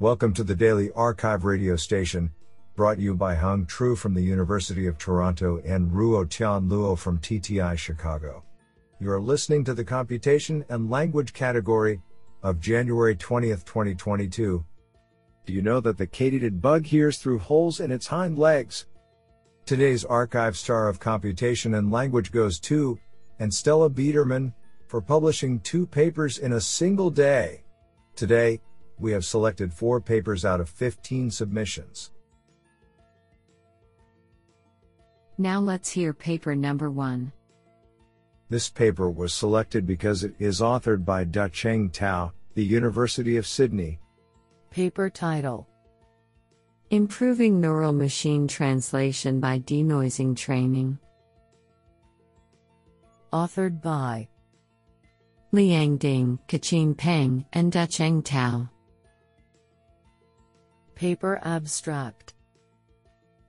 Welcome to the Daily Archive radio station, brought you by Hung Tru from the University of Toronto and Ruo Tian Luo from TTI Chicago. You are listening to the Computation and Language category of January 20th, 2022. Do you know that the katydid bug hears through holes in its hind legs? Today's archive star of computation and language goes to, and Stella Biederman, for publishing two papers in a single day. Today, we have selected four papers out of 15 submissions. Now let's hear paper number one. This paper was selected because it is authored by Da-Cheng Tao, the University of Sydney. Paper title Improving Neural Machine Translation by Denoising Training. Authored by Liang Ding, Keqin Peng, and Da-Cheng Tao. Paper Abstract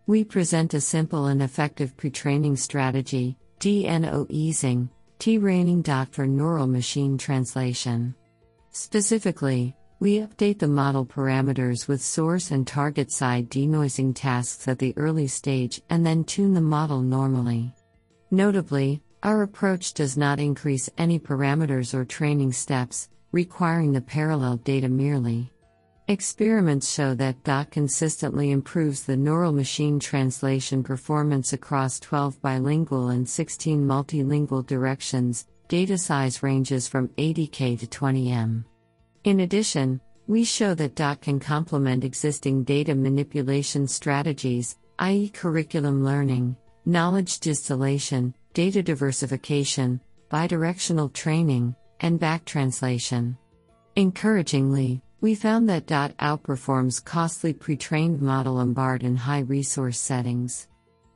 We present a simple and effective pre-training strategy, DNO easing, T-raining dot for neural machine translation. Specifically, we update the model parameters with source and target side denoising tasks at the early stage and then tune the model normally. Notably, our approach does not increase any parameters or training steps, requiring the parallel data merely. Experiments show that DOT consistently improves the neural machine translation performance across 12 bilingual and 16 multilingual directions, data size ranges from 80k to 20m. In addition, we show that DOT can complement existing data manipulation strategies, i.e., curriculum learning, knowledge distillation, data diversification, bidirectional training, and back translation. Encouragingly, we found that DOT outperforms costly pre trained model mBART in high resource settings.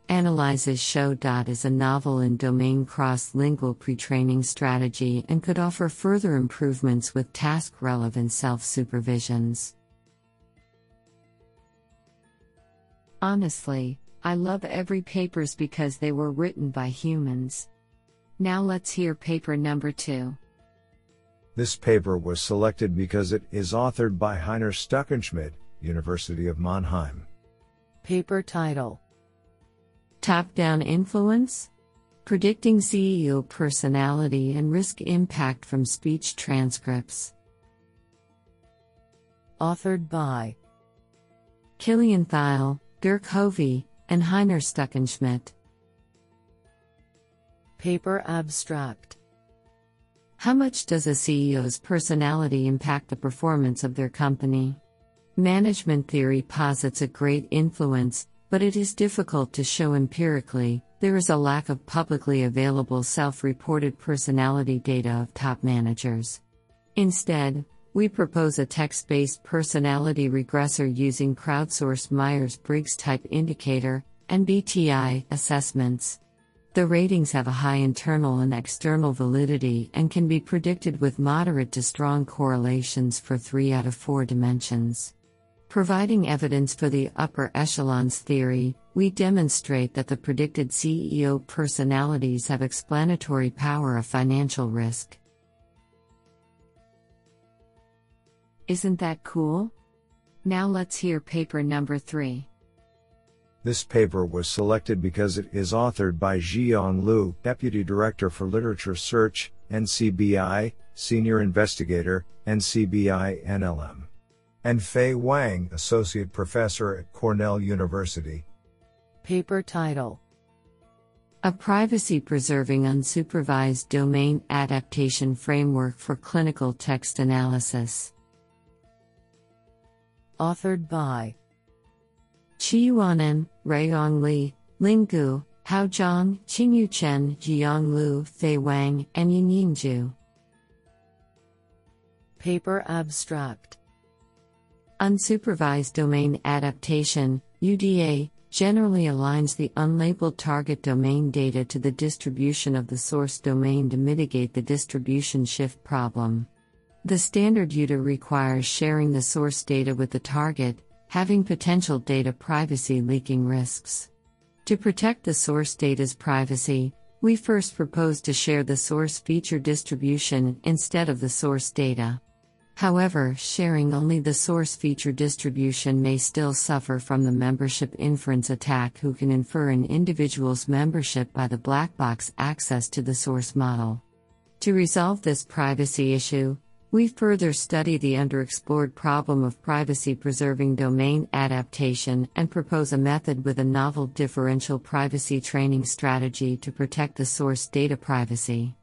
Analyses show DOT is a novel and domain cross lingual pre training strategy and could offer further improvements with task relevant self supervisions. Honestly, I love every papers because they were written by humans. Now let's hear paper number 2. This paper was selected because it is authored by Heiner Stuckenschmidt, University of Mannheim. Paper title Top Down Influence? Predicting CEO Personality and Risk Impact from Speech Transcripts. Authored by Kilian Theil, Dirk Hovy, and Heiner Stuckenschmidt. Paper Abstract how much does a CEO's personality impact the performance of their company? Management theory posits a great influence, but it is difficult to show empirically. There is a lack of publicly available self reported personality data of top managers. Instead, we propose a text based personality regressor using crowdsourced Myers Briggs type indicator MBTI assessments. The ratings have a high internal and external validity and can be predicted with moderate to strong correlations for three out of four dimensions. Providing evidence for the upper echelons theory, we demonstrate that the predicted CEO personalities have explanatory power of financial risk. Isn't that cool? Now let's hear paper number three. This paper was selected because it is authored by Zhiyong Lu, Deputy Director for Literature Search, NCBI, Senior Investigator, NCBI NLM, and Fei Wang, Associate Professor at Cornell University. Paper title A privacy preserving unsupervised domain adaptation framework for clinical text analysis. Authored by Qiyuan An, Rayong Li, Lin Gu, Haozhang, Qingyu Chen, Jiang Lu, Fei Wang, and Yingying Zhu. Paper Abstract Unsupervised Domain Adaptation, UDA, generally aligns the unlabeled target domain data to the distribution of the source domain to mitigate the distribution shift problem. The standard UDA requires sharing the source data with the target, having potential data privacy leaking risks. To protect the source data's privacy, we first propose to share the source feature distribution instead of the source data. However, sharing only the source feature distribution may still suffer from the membership inference attack, who can infer an individual's membership by the black box access to the source model. To resolve this privacy issue, we further study the underexplored problem of privacy preserving domain adaptation and propose a method with a novel differential privacy training strategy to protect the source data privacy.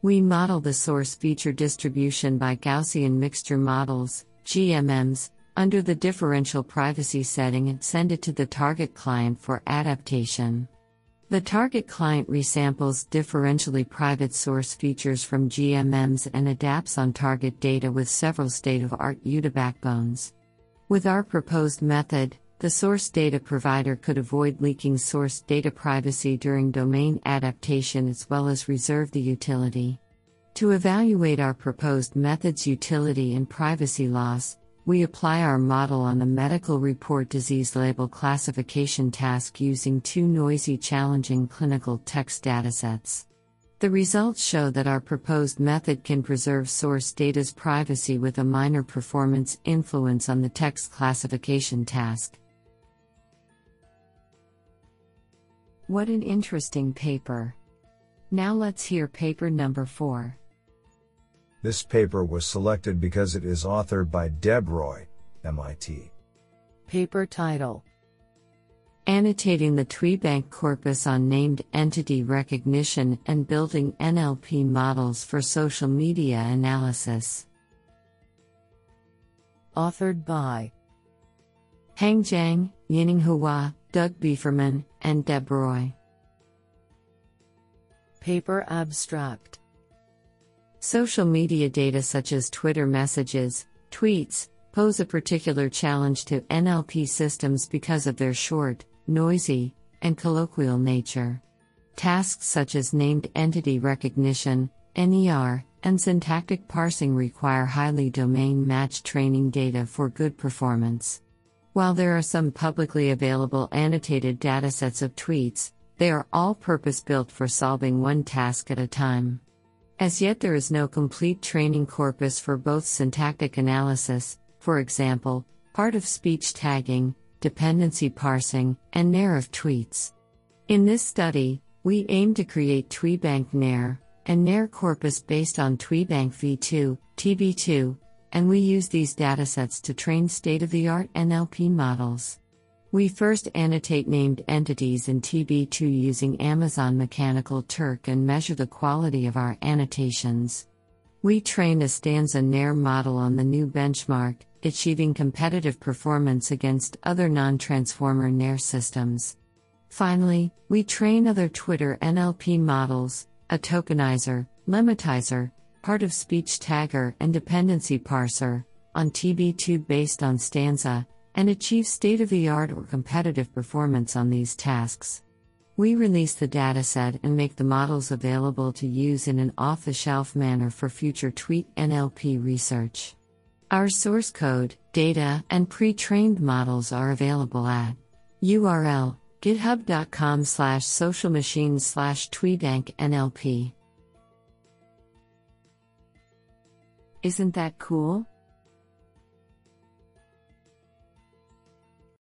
We model the source feature distribution by Gaussian mixture models, GMMs, under the differential privacy setting and send it to the target client for adaptation. The target client resamples differentially private source features from GMMs and adapts on target data with several state of art UDA backbones. With our proposed method, the source data provider could avoid leaking source data privacy during domain adaptation as well as reserve the utility. To evaluate our proposed method's utility and privacy loss, we apply our model on the medical report disease label classification task using two noisy challenging clinical text datasets. The results show that our proposed method can preserve source data's privacy with a minor performance influence on the text classification task. What an interesting paper. Now let's hear paper number 4. This paper was selected because it is authored by Deb Roy, MIT. Paper title Annotating the TweeBank corpus on named entity recognition and building NLP models for social media analysis. Authored by Heng Zhang, Yining Hua, Doug Beeferman, and Deb Roy. Paper Abstract Social media data such as Twitter messages, tweets, pose a particular challenge to NLP systems because of their short, noisy, and colloquial nature. Tasks such as named entity recognition, NER, and syntactic parsing require highly domain matched training data for good performance. While there are some publicly available annotated datasets of tweets, they are all purpose built for solving one task at a time. As yet, there is no complete training corpus for both syntactic analysis, for example, part of speech tagging, dependency parsing, and NER of tweets. In this study, we aim to create TweeBank NER, and NER corpus based on TweeBank v2, TB2, and we use these datasets to train state of the art NLP models. We first annotate named entities in TB2 using Amazon Mechanical Turk and measure the quality of our annotations. We train a stanza NER model on the new benchmark, achieving competitive performance against other non transformer NER systems. Finally, we train other Twitter NLP models, a tokenizer, lemmatizer, part of speech tagger, and dependency parser, on TB2 based on Stanza, and achieve state of the art or competitive performance on these tasks. We release the dataset and make the models available to use in an off the shelf manner for future Tweet NLP research. Our source code, data, and pre trained models are available at URL github.com slash social machines slash tweebank NLP. Isn't that cool?